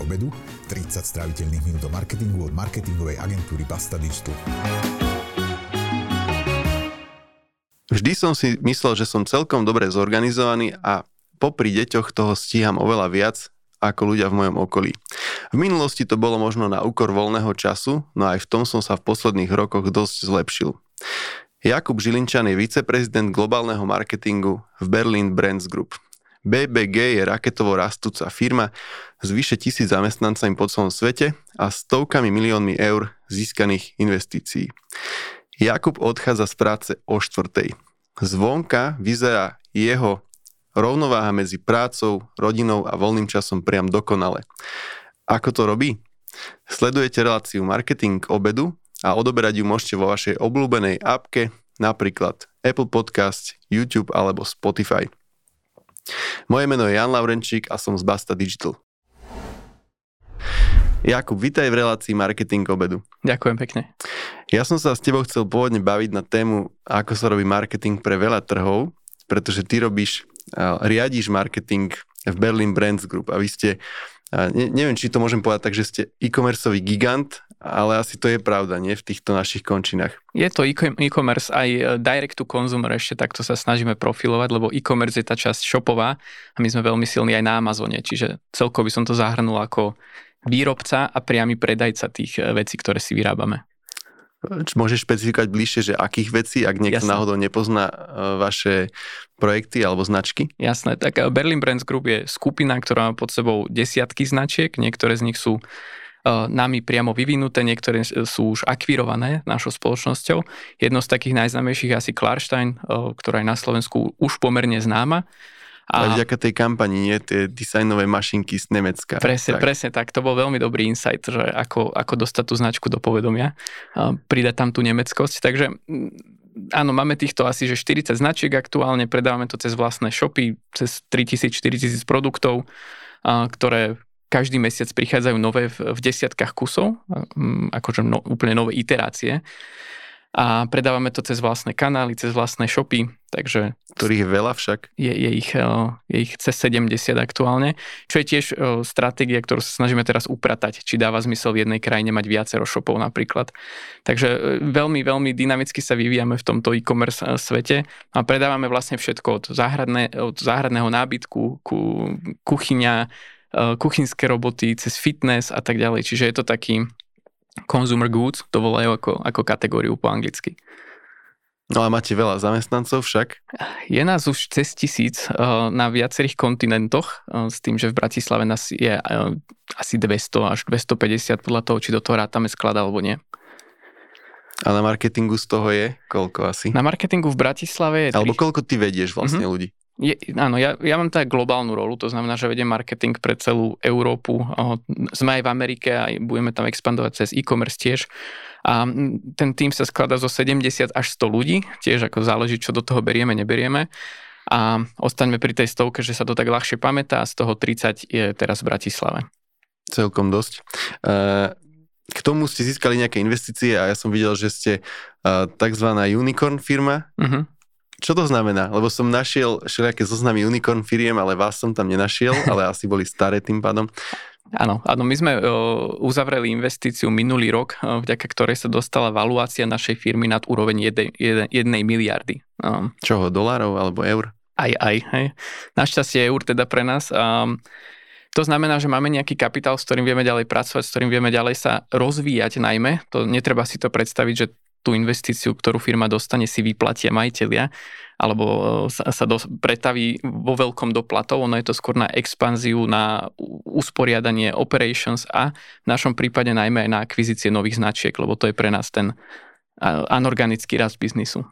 obedu, 30 stráviteľných minút o marketingu od marketingovej agentúry Basta Digital. Vždy som si myslel, že som celkom dobre zorganizovaný a popri deťoch toho stíham oveľa viac ako ľudia v mojom okolí. V minulosti to bolo možno na úkor voľného času, no aj v tom som sa v posledných rokoch dosť zlepšil. Jakub Žilinčan je viceprezident globálneho marketingu v Berlin Brands Group. BBG je raketovo rastúca firma s vyše tisíc zamestnancami po celom svete a stovkami miliónmi eur získaných investícií. Jakub odchádza z práce o štvrtej. Zvonka vyzerá jeho rovnováha medzi prácou, rodinou a voľným časom priam dokonale. Ako to robí? Sledujete reláciu marketing obedu a odoberať ju môžete vo vašej obľúbenej appke, napríklad Apple Podcast, YouTube alebo Spotify. Moje meno je Jan Laurenčík a som z Basta Digital. Jakub, vítaj v relácii Marketing obedu. Ďakujem pekne. Ja som sa s tebou chcel pôvodne baviť na tému, ako sa robí marketing pre veľa trhov, pretože ty robíš, riadíš marketing v Berlin Brands Group a vy ste ne, neviem, či to môžem povedať tak, že ste e-commerceový gigant, ale asi to je pravda, nie? V týchto našich končinách. Je to e-commerce aj e, direct to consumer, ešte takto sa snažíme profilovať, lebo e-commerce je tá časť shopová a my sme veľmi silní aj na Amazone, čiže celkovo by som to zahrnul ako výrobca a priamy predajca tých e, vecí, ktoré si vyrábame. Môžeš špecifikovať bližšie, že akých vecí, ak niekto Jasne. náhodou nepozná e, vaše projekty alebo značky? Jasné, tak Berlin Brands Group je skupina, ktorá má pod sebou desiatky značiek, niektoré z nich sú nami priamo vyvinuté, niektoré sú už akvirované našou spoločnosťou. Jedno z takých najznámejších je asi Klarstein, ktorá je na Slovensku už pomerne známa. A vďaka tej kampani, nie tie dizajnové mašinky z Nemecka. Presne, tak. presne tak. To bol veľmi dobrý insight, že ako, ako dostať tú značku do povedomia, pridať tam tú nemeckosť. Takže áno, máme týchto asi že 40 značiek aktuálne, predávame to cez vlastné shopy, cez 3000-4000 produktov, ktoré každý mesiac prichádzajú nové v, v desiatkách kusov, akože no, úplne nové iterácie a predávame to cez vlastné kanály, cez vlastné shopy, takže... Ktorých je veľa však. Je, je, ich, e, je ich cez 70 aktuálne, čo je tiež e, stratégia, ktorú sa snažíme teraz upratať, či dáva zmysel v jednej krajine mať viacero shopov napríklad. Takže e, veľmi, veľmi dynamicky sa vyvíjame v tomto e-commerce svete a predávame vlastne všetko od, záhradné, od záhradného nábytku, ku, kuchyňa, kuchynské roboty, cez fitness a tak ďalej. Čiže je to taký consumer goods, to volajú ako, ako kategóriu po anglicky. No a máte veľa zamestnancov však? Je nás už cez tisíc uh, na viacerých kontinentoch, uh, s tým, že v Bratislave nás je asi 200 až 250 podľa toho, či do toho rátame sklad alebo nie. A na marketingu z toho je koľko asi? Na marketingu v Bratislave je... Alebo koľko ty vedieš vlastne mm-hmm. ľudí? Je, áno, ja, ja mám tak globálnu rolu, to znamená, že vedem marketing pre celú Európu. Sme aj v Amerike a budeme tam expandovať cez e-commerce tiež. A ten tým sa skladá zo 70 až 100 ľudí, tiež ako záleží, čo do toho berieme, neberieme. A ostaňme pri tej stovke, že sa to tak ľahšie pamätá a z toho 30 je teraz v Bratislave. Celkom dosť. K tomu ste získali nejaké investície a ja som videl, že ste tzv. unicorn firma. Uh-huh čo to znamená? Lebo som našiel všelijaké zoznamy unicorn firiem, ale vás som tam nenašiel, ale asi boli staré tým pádom. Áno, áno, my sme uzavreli investíciu minulý rok, vďaka ktorej sa dostala valuácia našej firmy nad úroveň jednej, jednej miliardy. Čoho, dolárov alebo eur? Aj, aj, hej. Našťastie eur teda pre nás. To znamená, že máme nejaký kapitál, s ktorým vieme ďalej pracovať, s ktorým vieme ďalej sa rozvíjať najmä. To netreba si to predstaviť, že tú investíciu, ktorú firma dostane, si vyplatia majiteľia, alebo e, sa, sa do, pretaví vo veľkom doplatov. Ono je to skôr na expanziu, na usporiadanie operations a v našom prípade najmä aj na akvizície nových značiek, lebo to je pre nás ten anorganický rast biznisu.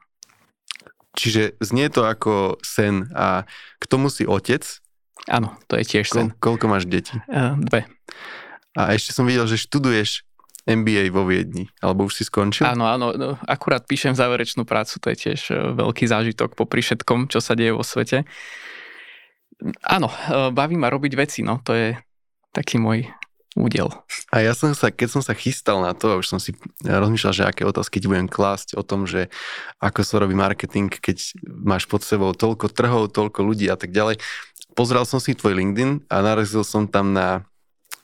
Čiže znie to ako sen a k tomu si otec. Áno, to je tiež sen. Ko- koľko máš detí? Uh, dve. A ešte som videl, že študuješ MBA vo Viedni, alebo už si skončil? Áno, áno, no, akurát píšem záverečnú prácu, to je tiež e, veľký zážitok popri všetkom, čo sa deje vo svete. Áno, e, baví ma robiť veci, no, to je taký môj údel. A ja som sa, keď som sa chystal na to, už som si rozmýšľal, že aké otázky ti budem klásť o tom, že ako sa robí marketing, keď máš pod sebou toľko trhov, toľko ľudí a tak ďalej. Pozrel som si tvoj LinkedIn a narazil som tam na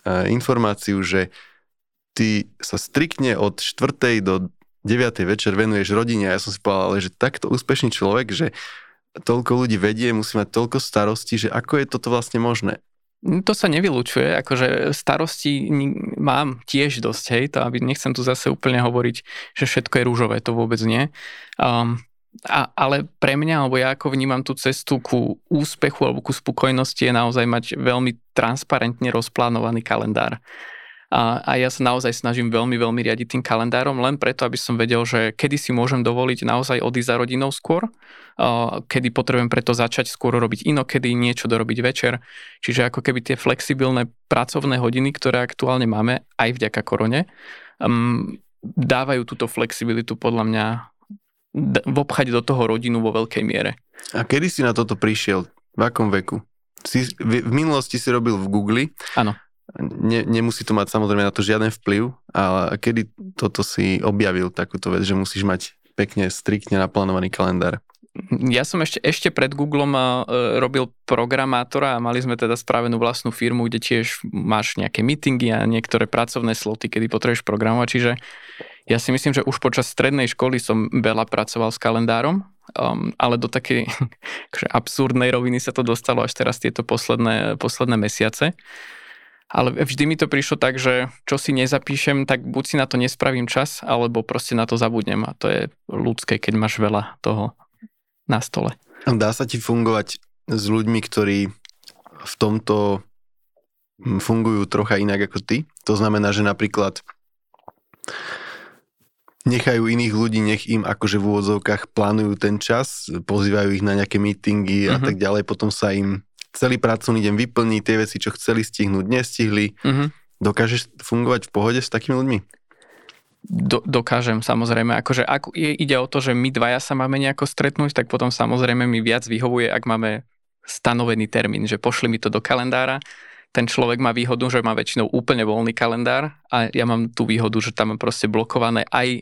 informáciu, že ty sa striktne od 4. do 9. večer venuješ rodine a ja som si povedal, ale že takto úspešný človek, že toľko ľudí vedie, musí mať toľko starostí, že ako je toto vlastne možné? To sa nevylučuje, akože starosti mám tiež dosť, hej, to aby nechcem tu zase úplne hovoriť, že všetko je rúžové, to vôbec nie. Um, a, ale pre mňa, alebo ja ako vnímam tú cestu ku úspechu alebo ku spokojnosti je naozaj mať veľmi transparentne rozplánovaný kalendár. A, a ja sa naozaj snažím veľmi, veľmi riadiť tým kalendárom, len preto, aby som vedel, že kedy si môžem dovoliť naozaj odísť za rodinou skôr, kedy potrebujem preto začať skôr robiť inokedy, niečo dorobiť večer. Čiže ako keby tie flexibilné pracovné hodiny, ktoré aktuálne máme aj vďaka korone, um, dávajú túto flexibilitu podľa mňa vobchať do toho rodinu vo veľkej miere. A kedy si na toto prišiel? V akom veku? Si, v, v minulosti si robil v Google. Áno. Ne, nemusí to mať samozrejme na to žiaden vplyv, ale kedy toto si objavil takúto vec, že musíš mať pekne, striktne naplánovaný kalendár? Ja som ešte, ešte pred Googlem uh, robil programátora a mali sme teda spravenú vlastnú firmu, kde tiež máš nejaké meetingy a niektoré pracovné sloty, kedy potrebuješ programovať, čiže ja si myslím, že už počas strednej školy som veľa pracoval s kalendárom, um, ale do takej akože absurdnej roviny sa to dostalo až teraz tieto posledné, posledné mesiace. Ale vždy mi to prišlo tak, že čo si nezapíšem, tak buď si na to nespravím čas, alebo proste na to zabudnem. A to je ľudské, keď máš veľa toho na stole. Dá sa ti fungovať s ľuďmi, ktorí v tomto fungujú trocha inak ako ty? To znamená, že napríklad nechajú iných ľudí, nech im akože v úvodzovkách plánujú ten čas, pozývajú ich na nejaké meetingy a mm-hmm. tak ďalej, potom sa im celý pracovný deň vyplní, tie veci, čo chceli stihnúť, nestihli. Mm-hmm. Dokážeš fungovať v pohode s takými ľuďmi? Do, dokážem, samozrejme. Akože ak je, ide o to, že my dvaja sa máme nejako stretnúť, tak potom samozrejme mi viac vyhovuje, ak máme stanovený termín, že pošli mi to do kalendára. Ten človek má výhodu, že má väčšinou úplne voľný kalendár a ja mám tú výhodu, že tam mám proste blokované aj e,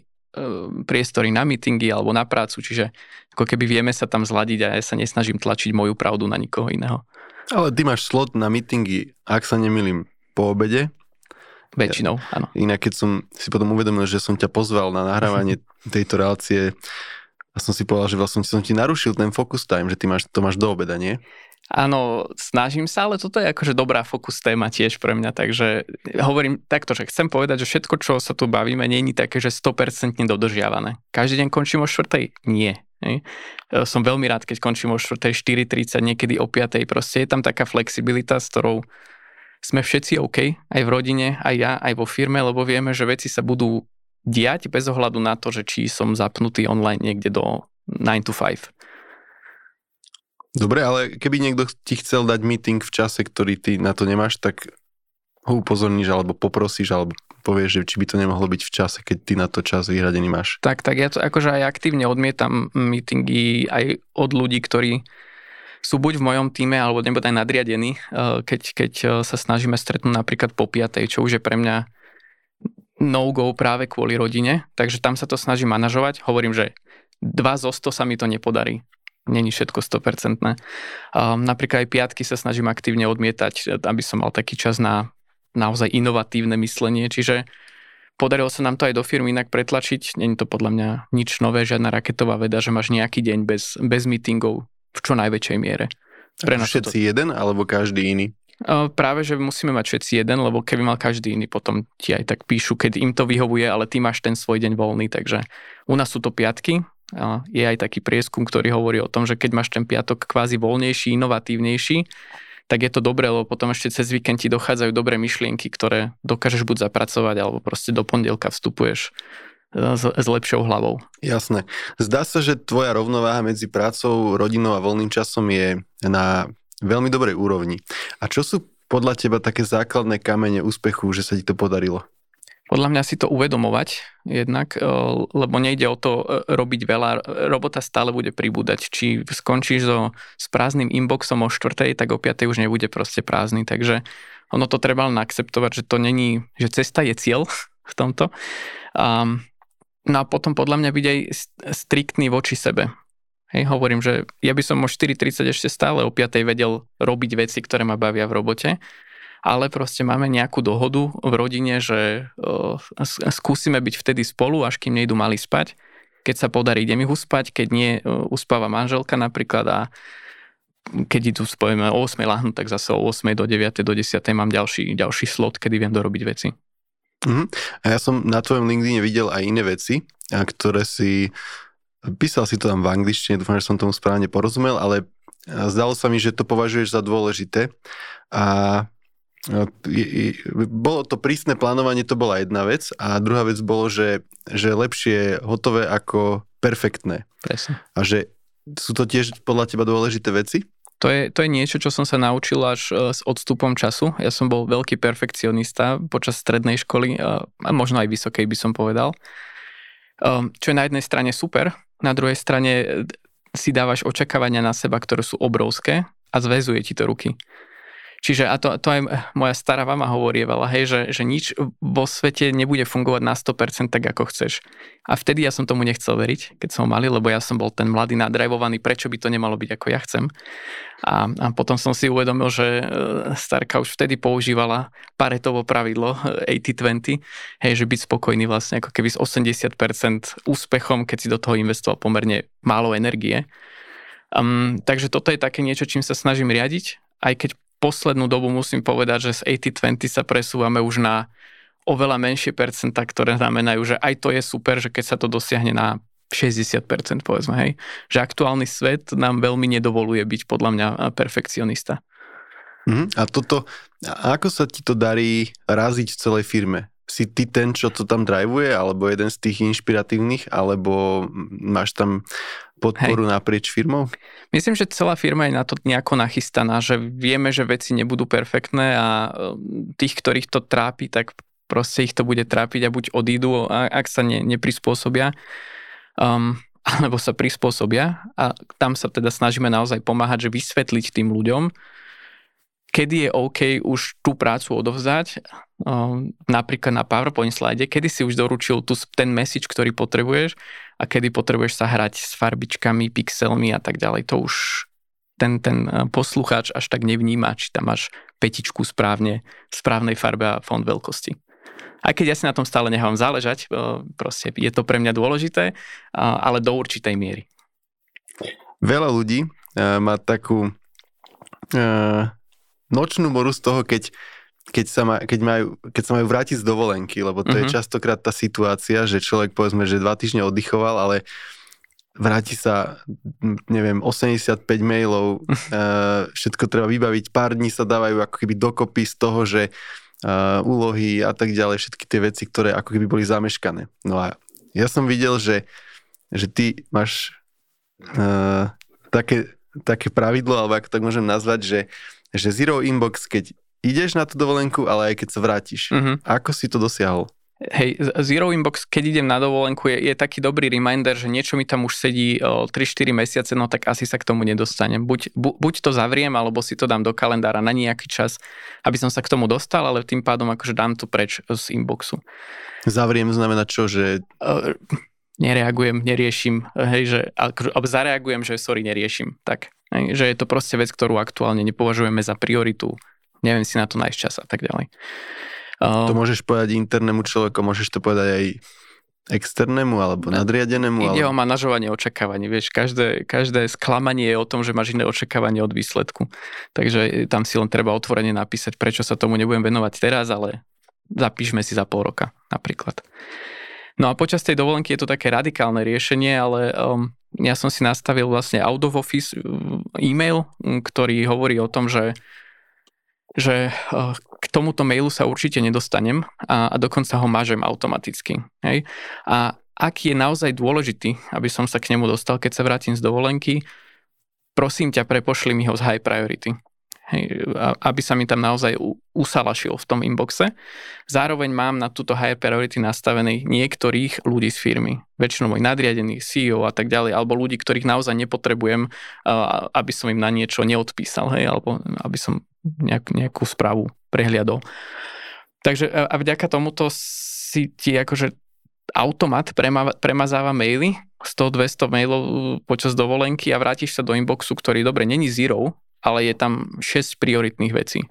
priestory na meetingy alebo na prácu, čiže ako keby vieme sa tam zladiť a ja sa nesnažím tlačiť moju pravdu na nikoho iného. Ale ty máš slot na meetingy, ak sa nemýlim, po obede. Väčšinou, áno. Inak keď som si potom uvedomil, že som ťa pozval na nahrávanie tejto relácie a som si povedal, že vlastne som ti narušil ten focus time, že ty máš, to máš do obeda, nie? Áno, snažím sa, ale toto je akože dobrá fokus téma tiež pre mňa, takže hovorím takto, že chcem povedať, že všetko, čo sa tu bavíme, nie je také, že 100% dodržiavané. Každý deň končím o 4. Nie. Hej. E, som veľmi rád, keď končím o 4. 4.30, niekedy o 5. Proste je tam taká flexibilita, s ktorou sme všetci OK, aj v rodine, aj ja, aj vo firme, lebo vieme, že veci sa budú diať bez ohľadu na to, že či som zapnutý online niekde do 9 to 5. Dobre, ale keby niekto ti chcel dať meeting v čase, ktorý ty na to nemáš, tak ho upozorníš alebo poprosíš alebo povieš, že či by to nemohlo byť v čase, keď ty na to čas vyhradený máš. Tak, tak ja to akože aj aktívne odmietam meetingy aj od ľudí, ktorí sú buď v mojom týme, alebo nebuď aj nadriadení, eh, keď, keď eh, sa snažíme stretnúť napríklad po piatej, čo už je pre mňa no-go práve kvôli rodine, takže tam sa to snažím manažovať. Hovorím, že 2 zo 100 sa mi to nepodarí. Není všetko 100%. Um, napríklad aj piatky sa snažím aktívne odmietať, aby som mal taký čas na naozaj inovatívne myslenie, čiže podarilo sa nám to aj do firmy inak pretlačiť. Není to podľa mňa nič nové, žiadna raketová veda, že máš nejaký deň bez, bez meetingov v čo najväčšej miere. Pre nás všetci to... jeden alebo každý iný? Práve, že musíme mať všetci jeden, lebo keby mal každý iný, potom ti aj tak píšu, keď im to vyhovuje, ale ty máš ten svoj deň voľný, takže u nás sú to piatky, je aj taký prieskum, ktorý hovorí o tom, že keď máš ten piatok kvázi voľnejší, inovatívnejší, tak je to dobré, lebo potom ešte cez víkend ti dochádzajú dobré myšlienky, ktoré dokážeš buď zapracovať, alebo proste do pondelka vstupuješ e, s, s lepšou hlavou. Jasné. Zdá sa, že tvoja rovnováha medzi prácou, rodinou a voľným časom je na veľmi dobrej úrovni. A čo sú podľa teba také základné kamene úspechu, že sa ti to podarilo? Podľa mňa si to uvedomovať jednak, e, lebo nejde o to e, robiť veľa, robota stále bude pribúdať. Či skončíš so, s prázdnym inboxom o 4, tak o 5 už nebude proste prázdny. Takže ono to treba len akceptovať, že to není, že cesta je cieľ v tomto. Um, no a potom podľa mňa byť aj striktný voči sebe. Hej, hovorím, že ja by som o 4.30 ešte stále o 5. vedel robiť veci, ktoré ma bavia v robote ale proste máme nejakú dohodu v rodine, že uh, skúsime byť vtedy spolu, až kým nejdu mali spať. Keď sa podarí, idem ich uspať, keď nie, uspáva manželka napríklad a keď idú spojíme o 8 lahnúť, tak zase o 8 do 9 do 10 mám ďalší, ďalší slot, kedy viem dorobiť veci. Uh-huh. A ja som na tvojom LinkedIn videl aj iné veci, ktoré si písal si to tam v angličtine, dúfam, že som tomu správne porozumel, ale zdalo sa mi, že to považuješ za dôležité. A bolo to prísne plánovanie, to bola jedna vec a druhá vec bolo, že, že lepšie hotové ako perfektné. Presne. A že sú to tiež podľa teba dôležité veci? To je, to je niečo, čo som sa naučil až e, s odstupom času. Ja som bol veľký perfekcionista počas strednej školy a možno aj vysokej by som povedal. Ehm, čo je na jednej strane super, na druhej strane e, si dávaš očakávania na seba, ktoré sú obrovské a zväzuje ti to ruky. Čiže a to, to aj moja stará mama hovorievala, hej, že, že nič vo svete nebude fungovať na 100% tak, ako chceš. A vtedy ja som tomu nechcel veriť, keď som mali, lebo ja som bol ten mladý nadrajvovaný, prečo by to nemalo byť ako ja chcem. A, a potom som si uvedomil, že e, starka už vtedy používala paretovo pravidlo 80-20, hej, že byť spokojný vlastne ako keby s 80% úspechom, keď si do toho investoval pomerne málo energie. Um, takže toto je také niečo, čím sa snažím riadiť, aj keď poslednú dobu musím povedať, že z 80-20 sa presúvame už na oveľa menšie percenta, ktoré znamenajú, že aj to je super, že keď sa to dosiahne na 60% povedzme, hej. Že aktuálny svet nám veľmi nedovoluje byť podľa mňa perfekcionista. Mm, a toto, a ako sa ti to darí raziť v celej firme? Si ty ten, čo to tam drivuje, alebo jeden z tých inšpiratívnych, alebo máš tam podporu Hej. naprieč firmou? Myslím, že celá firma je na to nejako nachystaná, že vieme, že veci nebudú perfektné a e, tých, ktorých to trápi, tak proste ich to bude trápiť a buď odídu, ak sa ne, neprispôsobia, um, alebo sa prispôsobia a tam sa teda snažíme naozaj pomáhať, že vysvetliť tým ľuďom, kedy je OK už tú prácu odovzdať, napríklad na PowerPoint slide, kedy si už doručil tu, ten message, ktorý potrebuješ a kedy potrebuješ sa hrať s farbičkami, pixelmi a tak ďalej. To už ten, ten uh, poslucháč až tak nevníma, či tam máš petičku správne, v správnej farbe a fond veľkosti. Aj keď ja si na tom stále nechám záležať, uh, proste je to pre mňa dôležité, ale do určitej miery. Veľa ľudí uh, má takú nočnú moru z toho, keď, keď, sa ma, keď, majú, keď sa majú vrátiť z dovolenky, lebo to uh-huh. je mhm. častokrát tá situácia, že človek povedzme, že dva týždne oddychoval, ale vráti sa, neviem, 85 mailov, uh, všetko treba vybaviť, pár dní sa dávajú ako keby dokopy z toho, že uh, úlohy a tak ďalej, všetky tie veci, ktoré ako keby boli zameškané. No a ja som videl, že, že ty máš uh, také, také pravidlo, alebo ako tak môžem nazvať, že že zero inbox, keď ideš na tú dovolenku, ale aj keď sa vrátiš. Uh-huh. Ako si to dosiahol? Hej, Zero Inbox, keď idem na dovolenku, je, je taký dobrý reminder, že niečo mi tam už sedí 3-4 mesiace, no tak asi sa k tomu nedostanem. Buď, bu, buď to zavriem, alebo si to dám do kalendára na nejaký čas, aby som sa k tomu dostal, ale tým pádom akože dám to preč z inboxu. Zavriem znamená čo, že... Uh, nereagujem, neriešim, hej, že, akože, zareagujem, že sorry, neriešim. Tak. Hej, že je to proste vec, ktorú aktuálne nepovažujeme za prioritu. Neviem si na to nájsť čas a tak ďalej. To môžeš povedať internému človeku, môžeš to povedať aj externému alebo nadriadenému? Ide ale... o manažovanie očakávaní. Vieš, každé, každé sklamanie je o tom, že máš iné očakávanie od výsledku. Takže tam si len treba otvorene napísať, prečo sa tomu nebudem venovať teraz, ale zapíšme si za pol roka napríklad. No a počas tej dovolenky je to také radikálne riešenie, ale um, ja som si nastavil vlastne out of office uh, e-mail, ktorý hovorí o tom, že, že uh, k tomuto mailu sa určite nedostanem a, a dokonca ho mážem automaticky. Hej? A ak je naozaj dôležitý, aby som sa k nemu dostal, keď sa vrátim z dovolenky, prosím ťa, prepošli mi ho z high priority hej, aby sa mi tam naozaj usalašil v tom inboxe. Zároveň mám na túto higher priority nastavených niektorých ľudí z firmy, väčšinou môj nadriadený CEO a tak ďalej, alebo ľudí, ktorých naozaj nepotrebujem, aby som im na niečo neodpísal, hej, alebo aby som nejak, nejakú správu prehliadol. Takže a vďaka tomuto si ti akože automat prema, premazáva maily, 100-200 mailov počas dovolenky a vrátiš sa do inboxu, ktorý dobre není zero, ale je tam 6 prioritných vecí.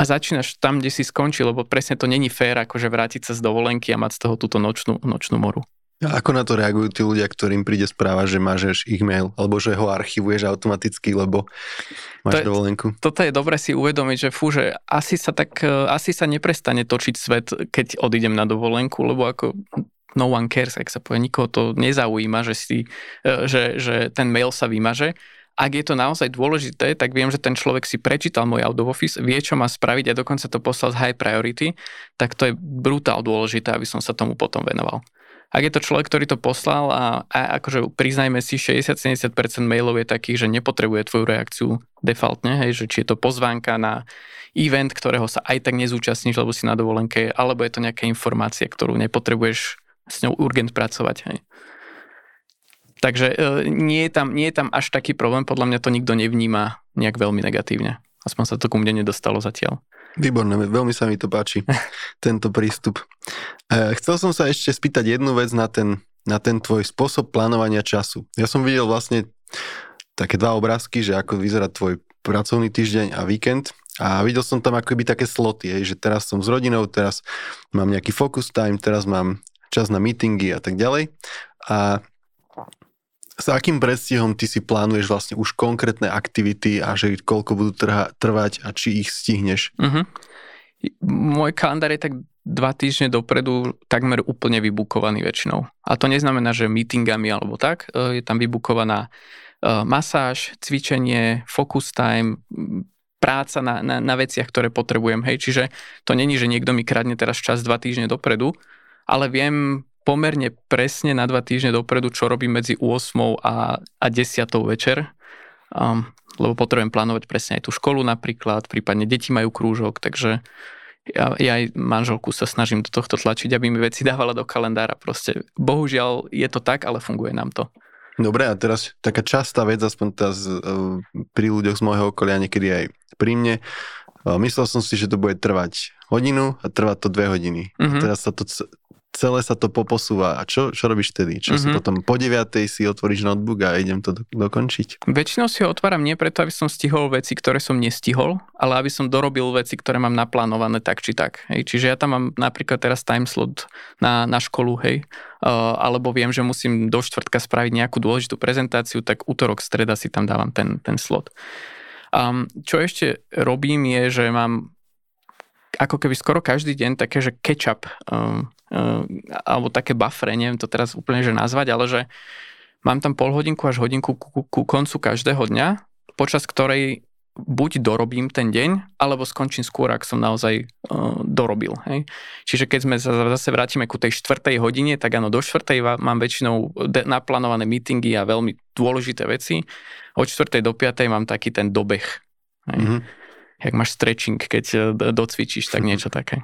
a začínaš tam, kde si skončil, lebo presne to není fér, akože vrátiť sa z dovolenky a mať z toho túto nočnú, nočnú moru. A ako na to reagujú tí ľudia, ktorým príde správa, že máš ich mail, alebo že ho archivuješ automaticky, lebo máš to je, dovolenku? Toto je dobre si uvedomiť, že fú, že asi sa tak, e, asi sa neprestane točiť svet, keď odídem na dovolenku, lebo ako no one cares, ak sa povie, nikoho to nezaujíma, že, si, e, že, že ten mail sa vymaže ak je to naozaj dôležité, tak viem, že ten človek si prečítal môj out of office, vie, čo má spraviť a dokonca to poslal z high priority, tak to je brutál dôležité, aby som sa tomu potom venoval. Ak je to človek, ktorý to poslal a, a akože priznajme si, 60-70% mailov je takých, že nepotrebuje tvoju reakciu defaultne, hej, že či je to pozvánka na event, ktorého sa aj tak nezúčastníš, lebo si na dovolenke, alebo je to nejaká informácia, ktorú nepotrebuješ s ňou urgent pracovať. Hej. Takže e, nie je, tam, nie je tam až taký problém, podľa mňa to nikto nevníma nejak veľmi negatívne. Aspoň sa to ku mne nedostalo zatiaľ. Výborné, veľmi sa mi to páči, tento prístup. E, chcel som sa ešte spýtať jednu vec na ten, na ten tvoj spôsob plánovania času. Ja som videl vlastne také dva obrázky, že ako vyzerá tvoj pracovný týždeň a víkend a videl som tam akoby také sloty, že teraz som s rodinou, teraz mám nejaký focus time, teraz mám čas na meetingy a tak ďalej. A s akým predstihom ty si plánuješ vlastne už konkrétne aktivity a že koľko budú trha, trvať a či ich stihneš? Uh-huh. Môj kalendár je tak dva týždne dopredu takmer úplne vybukovaný väčšinou. A to neznamená, že meetingami alebo tak. E, je tam vybukovaná e, masáž, cvičenie, focus time, práca na, na, na veciach, ktoré potrebujem. Hej, čiže to není, že niekto mi kradne teraz čas dva týždne dopredu, ale viem pomerne presne na dva týždne dopredu, čo robím medzi 8 a, a 10 večer, um, lebo potrebujem plánovať presne aj tú školu napríklad, prípadne deti majú krúžok, takže ja, ja aj manželku sa snažím do tohto tlačiť, aby mi veci dávala do kalendára. Proste, bohužiaľ je to tak, ale funguje nám to. Dobre, a teraz taká častá vec, aspoň teraz uh, pri ľuďoch z môjho okolia, niekedy aj pri mne, uh, myslel som si, že to bude trvať hodinu a trvá to dve hodiny. Mm-hmm. Teraz sa to celé sa to poposúva. A čo, čo robíš tedy? Čo mm-hmm. si mhm. potom po 9. si otvoríš notebook a idem to do, dokončiť? Väčšinou si ho otváram nie preto, aby som stihol veci, ktoré som nestihol, ale aby som dorobil veci, ktoré mám naplánované tak či tak. Hej. Čiže ja tam mám napríklad teraz time slot na, na školu, hej. Uh, alebo viem, že musím do štvrtka spraviť nejakú dôležitú prezentáciu, tak útorok, streda si tam dávam ten, ten slot. Um, čo ešte robím je, že mám ako keby skoro každý deň také, že catch-up um, um, alebo také buffere, neviem to teraz úplne že nazvať, ale že mám tam pol hodinku až hodinku ku, ku, ku koncu každého dňa, počas ktorej buď dorobím ten deň, alebo skončím skôr, ak som naozaj uh, dorobil. Hej. Čiže keď sme sa zase vrátime ku tej štvrtej hodine, tak áno, do štvrtej mám väčšinou de- naplánované meetingy a veľmi dôležité veci. Od štvrtej do piatej mám taký ten dobeh. Hej. Mm-hmm jak máš stretching, keď e, docvičíš, tak niečo také.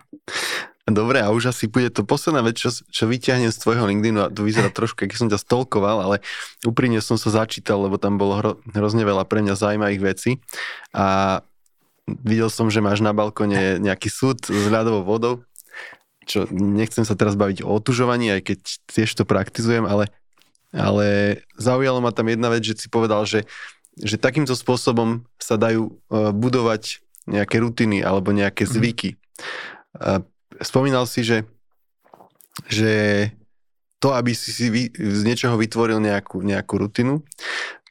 Dobre, a už asi bude to posledná vec, čo, čo vyťahnem z tvojho LinkedInu a to vyzerá trošku, keď som ťa stolkoval, ale úprimne som sa začítal, lebo tam bolo hro, hrozne veľa pre mňa zaujímavých vecí a videl som, že máš na balkone nejaký súd s ľadovou vodou, čo nechcem sa teraz baviť o otužovaní, aj keď tiež to praktizujem, ale, ale zaujalo ma tam jedna vec, že si povedal, že, že takýmto spôsobom sa dajú uh, budovať nejaké rutiny alebo nejaké mhm. zvyky. Mm. Spomínal si, že, že to, aby si si vy, z niečoho vytvoril nejakú, nejakú rutinu,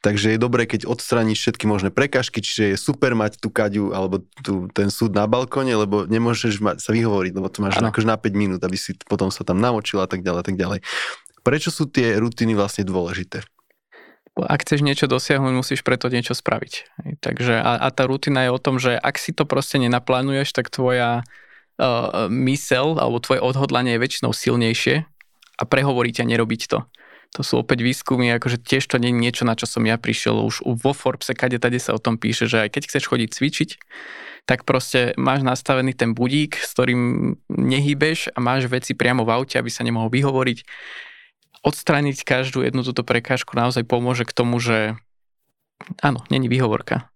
takže je dobré, keď odstraníš všetky možné prekažky, čiže je super mať tú kaďu alebo tú, ten súd na balkone, lebo nemôžeš mať, sa vyhovoriť, lebo to máš akože na 5 minút, aby si potom sa tam namočil a tak ďalej a tak ďalej. Prečo sú tie rutiny vlastne dôležité? ak chceš niečo dosiahnuť, musíš preto niečo spraviť. Takže a, a tá rutina je o tom, že ak si to proste nenaplánuješ, tak tvoja uh, mysel alebo tvoje odhodlanie je väčšinou silnejšie a prehovorí ťa nerobiť to. To sú opäť výskumy, akože tiež to nie je niečo, na čo som ja prišiel. Už vo Forbes, kade tade sa o tom píše, že aj keď chceš chodiť cvičiť, tak proste máš nastavený ten budík, s ktorým nehýbeš a máš veci priamo v aute, aby sa nemohol vyhovoriť odstrániť každú jednu túto prekážku naozaj pomôže k tomu, že áno, není výhovorka.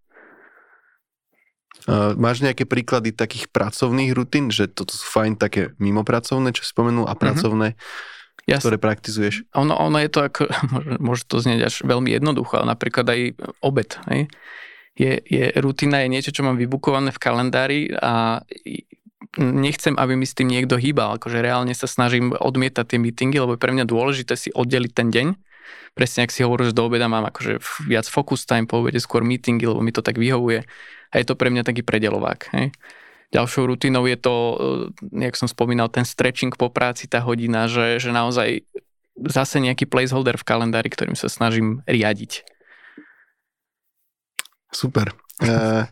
Uh, máš nejaké príklady takých pracovných rutín, že toto sú fajn také mimopracovné, čo si spomenul, a mhm. pracovné, mm-hmm. Jasne. ktoré praktizuješ? Ono, ono je to ako, môže to znieť až veľmi jednoducho, ale napríklad aj obed. Hej? je, je rutina, je niečo, čo mám vybukované v kalendári a nechcem, aby mi s tým niekto hýbal. Akože reálne sa snažím odmietať tie meetingy, lebo je pre mňa dôležité si oddeliť ten deň. Presne, ak si hovoríš, do obeda mám akože viac focus time, po obede skôr meetingy, lebo mi to tak vyhovuje. A je to pre mňa taký predelovák. Hej. Ďalšou rutinou je to, eh, jak som spomínal, ten stretching po práci, tá hodina, že, že naozaj zase nejaký placeholder v kalendári, ktorým sa snažím riadiť. Super. Uh,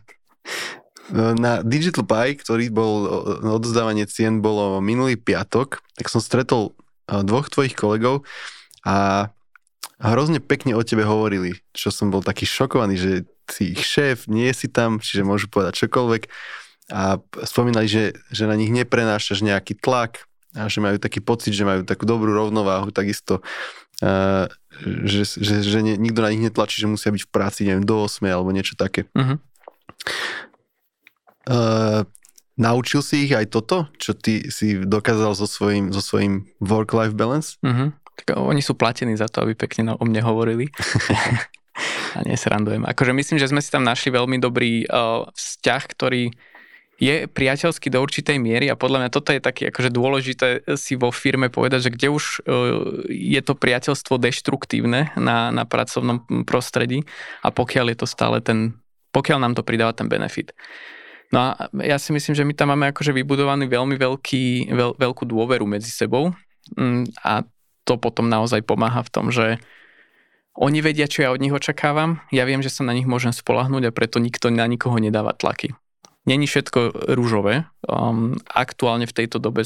na Digital Pie, ktorý bol, odozdávanie cien bolo minulý piatok, tak som stretol dvoch tvojich kolegov a hrozne pekne o tebe hovorili, čo som bol taký šokovaný, že si ich šéf, nie si tam, čiže môžu povedať čokoľvek a spomínali, že, že na nich neprenášaš nejaký tlak a že majú taký pocit, že majú takú dobrú rovnováhu, takisto uh, že, že, že nie, nikto na nich netlačí, že musia byť v práci, neviem, do 8 alebo niečo také. Uh-huh. Uh, naučil si ich aj toto, čo ty si dokázal so svojím, so svojím work-life balance? Uh-huh. Tak oni sú platení za to, aby pekne o mne hovorili. a nesrandujem. Akože myslím, že sme si tam našli veľmi dobrý uh, vzťah, ktorý je priateľský do určitej miery a podľa mňa toto je také akože dôležité si vo firme povedať, že kde už uh, je to priateľstvo deštruktívne na, na pracovnom prostredí a pokiaľ je to stále ten, pokiaľ nám to pridáva ten benefit. No a ja si myslím, že my tam máme akože vybudovaný veľmi veľký, veľ, veľkú dôveru medzi sebou mm, a to potom naozaj pomáha v tom, že oni vedia, čo ja od nich očakávam, ja viem, že sa na nich môžem spolahnúť a preto nikto na nikoho nedáva tlaky. Není všetko rúžové um, aktuálne v tejto dobe.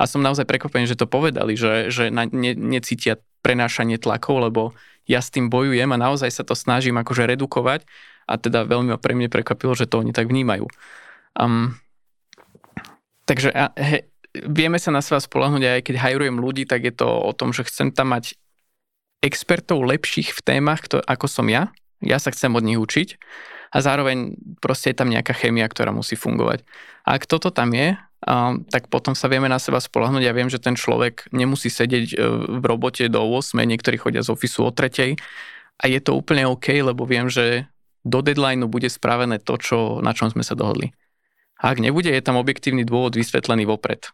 A som naozaj prekvapený, že to povedali, že, že na, ne, necítia prenášanie tlakov, lebo ja s tým bojujem a naozaj sa to snažím akože redukovať a teda veľmi pre mňa prekvapilo, že to oni tak vnímajú. Um, takže he, vieme sa na seba spolahnuť aj keď hajrujem ľudí, tak je to o tom, že chcem tam mať expertov lepších v témach, kto, ako som ja. Ja sa chcem od nich učiť a zároveň proste je tam nejaká chémia, ktorá musí fungovať. A ak toto tam je, um, tak potom sa vieme na seba spolahnuť. Ja viem, že ten človek nemusí sedieť e, v robote do 8, niektorí chodia z ofisu o 3 a je to úplne OK, lebo viem, že do deadlineu bude spravené to, čo, na čom sme sa dohodli. A ak nebude, je tam objektívny dôvod vysvetlený vopred.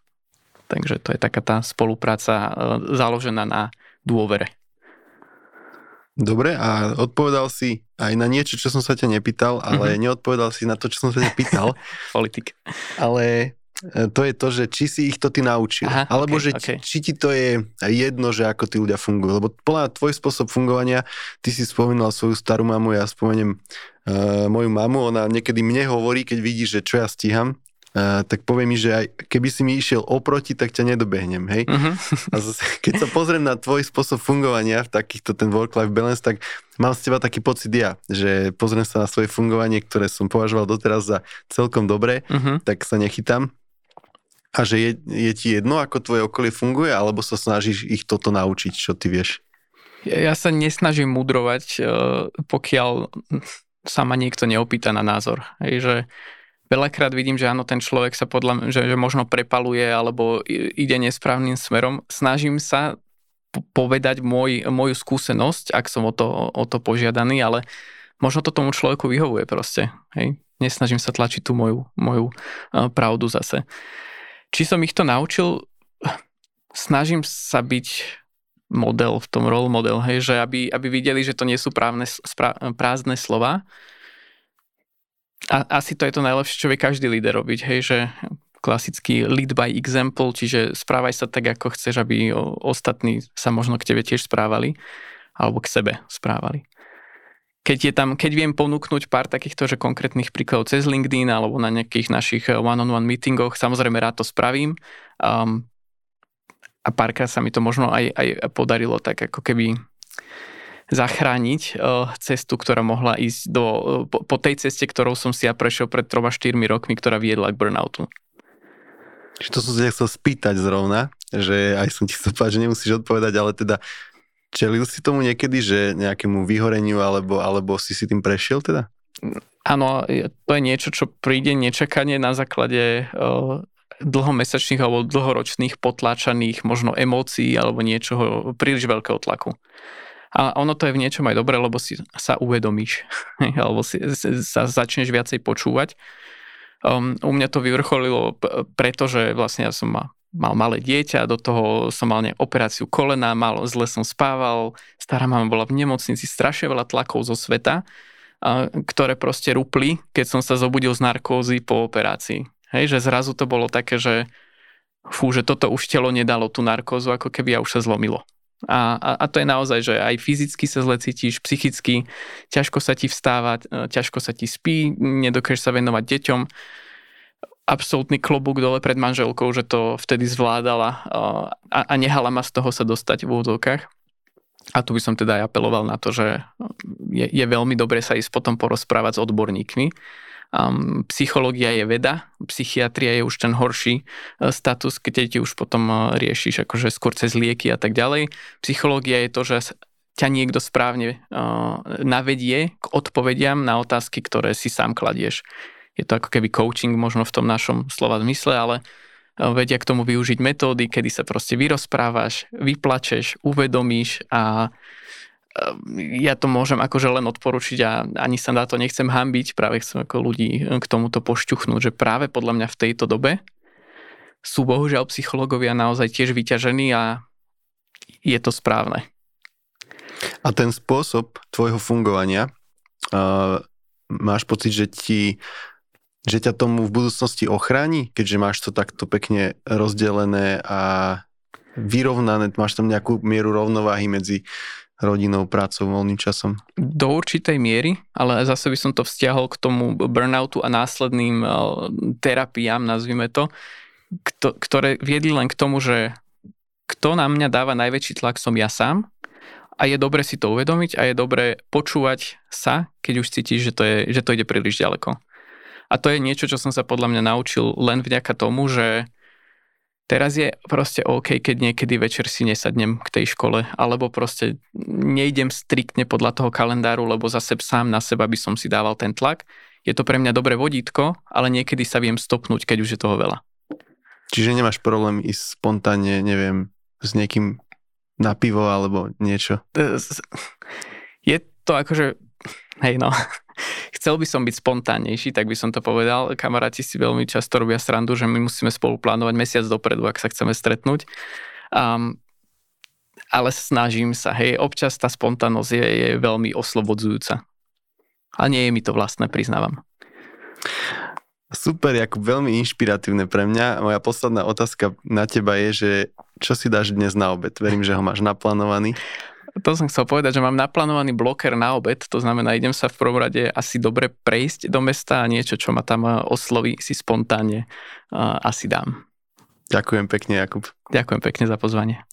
Takže to je taká tá spolupráca e, založená na dôvere. Dobre, a odpovedal si aj na niečo, čo som sa ťa nepýtal, ale mm-hmm. neodpovedal si na to, čo som sa ťa pýtal. Politik. Ale e, to je to, že či si ich to ty naučil. Aha, alebo okay, že okay. Či, či ti to je jedno, že ako tí ľudia fungujú. Lebo podľa tvoj spôsob fungovania, ty si spomínal svoju starú mamu, ja spomeniem uh, moju mamu, ona niekedy mne hovorí, keď vidí, že čo ja stíham, Tak povie mi, že aj keby si mi išiel oproti, tak ťa nedobehnem, hej. Uh-huh. A zase, keď sa pozriem na tvoj spôsob fungovania v takýchto ten work-life balance, tak mám z teba taký pocit ja, že pozriem sa na svoje fungovanie, ktoré som považoval doteraz za celkom dobré, uh-huh. tak sa nechytám. A že je, je ti jedno, ako tvoje okolie funguje, alebo sa snažíš ich toto naučiť, čo ty vieš? Ja, ja sa nesnažím mudrovať, pokiaľ sa ma niekto neopýta na názor. Hej, že veľakrát vidím, že áno, ten človek sa podľa že, že možno prepaluje alebo ide nesprávnym smerom. Snažím sa povedať môj, moju skúsenosť, ak som o to, o to požiadaný, ale možno to tomu človeku vyhovuje proste. Hej? Nesnažím sa tlačiť tú moju, moju pravdu zase. Či som ich to naučil? Snažím sa byť model v tom role model, hej, že aby, aby videli, že to nie sú právne, sprá, prázdne slova, a asi to je to najlepšie, čo vie každý líder robiť, hej, že klasický lead by example, čiže správaj sa tak, ako chceš, aby ostatní sa možno k tebe tiež správali, alebo k sebe správali. Keď, je tam, keď viem ponúknuť pár takýchto že konkrétnych príkladov cez LinkedIn alebo na nejakých našich one-on-one meetingoch, samozrejme rád to spravím. Um, a párkrát sa mi to možno aj, aj podarilo tak ako keby zachrániť uh, cestu, ktorá mohla ísť do, uh, po, po tej ceste, ktorou som si ja prešiel pred 3-4 rokmi, ktorá viedla k burnoutu. To som sa chcel spýtať zrovna, že aj som ti chcel povedať, že nemusíš odpovedať, ale teda čelil si tomu niekedy, že nejakému vyhoreniu alebo, alebo si si tým prešiel teda? Áno, to je niečo, čo príde nečakanie na základe uh, dlhomesačných alebo dlhoročných potláčaných možno emócií alebo niečoho príliš veľkého tlaku. A ono to je v niečom aj dobré, lebo si sa uvedomíš, alebo si, sa začneš viacej počúvať. Um, u mňa to vyvrcholilo, pretože vlastne ja som mal, mal malé dieťa, do toho som mal operáciu kolena, mal, zle som spával, stará mama bola v nemocnici, strašne veľa tlakov zo sveta, a, ktoré proste rupli, keď som sa zobudil z narkózy po operácii. Hej, že zrazu to bolo také, že fú, že toto už telo nedalo tú narkózu, ako keby ja už sa zlomilo. A, a, a to je naozaj, že aj fyzicky sa zle cítiš, psychicky, ťažko sa ti vstávať, e, ťažko sa ti spí, nedokážeš sa venovať deťom. Absolutný klobúk dole pred manželkou, že to vtedy zvládala e, a, a nehala ma z toho sa dostať v úvodzovkách. A tu by som teda aj apeloval na to, že je, je veľmi dobre sa ísť potom porozprávať s odborníkmi, Um, psychológia je veda, psychiatria je už ten horší uh, status, keď ti už potom uh, riešiš akože skôr cez lieky a tak ďalej. Psychológia je to, že ťa niekto správne uh, navedie k odpovediam na otázky, ktoré si sám kladieš. Je to ako keby coaching možno v tom našom slova zmysle, ale vedia k tomu využiť metódy, kedy sa proste vyrozprávaš, vyplačeš, uvedomíš a ja to môžem akože len odporučiť a ani sa na to nechcem hambiť, práve chcem ako ľudí eh, k tomuto pošťuchnúť, že práve podľa mňa v tejto dobe sú bohužiaľ psychológovia naozaj tiež vyťažení a je to správne. A ten spôsob tvojho fungovania, uh, máš pocit, že ti že ťa tomu v budúcnosti ochráni, keďže máš to takto pekne rozdelené a vyrovnané, máš tam nejakú mieru rovnováhy medzi rodinou, prácou, voľným časom? Do určitej miery, ale zase by som to vzťahol k tomu burnoutu a následným eh, terapiám, nazvime to, ktoré viedli len k tomu, že kto na mňa dáva najväčší tlak som ja sám a je dobre si to uvedomiť a je dobre počúvať sa, keď už cítiš, že to, je, že to ide príliš ďaleko. A to je niečo, čo som sa podľa mňa naučil len vďaka tomu, že Teraz je proste OK, keď niekedy večer si nesadnem k tej škole, alebo proste nejdem striktne podľa toho kalendáru, lebo zase sám na seba by som si dával ten tlak. Je to pre mňa dobré vodítko, ale niekedy sa viem stopnúť, keď už je toho veľa. Čiže nemáš problém ísť spontánne, neviem, s niekým na pivo alebo niečo? Je to akože, hej no, chcel by som byť spontánnejší, tak by som to povedal. Kamaráti si veľmi často robia srandu, že my musíme spolu plánovať mesiac dopredu, ak sa chceme stretnúť. Um, ale snažím sa, hej, občas tá spontánnosť je, je veľmi oslobodzujúca. A nie je mi to vlastné, priznávam. Super, Jakub, veľmi inšpiratívne pre mňa. Moja posledná otázka na teba je, že čo si dáš dnes na obed? Verím, že ho máš naplánovaný. To som chcel povedať, že mám naplánovaný bloker na obed, to znamená, idem sa v prvom rade asi dobre prejsť do mesta a niečo, čo ma tam eh, osloví, si spontánne uh, asi dám. Ďakujem pekne, Jakub. Ďakujem pekne za pozvanie.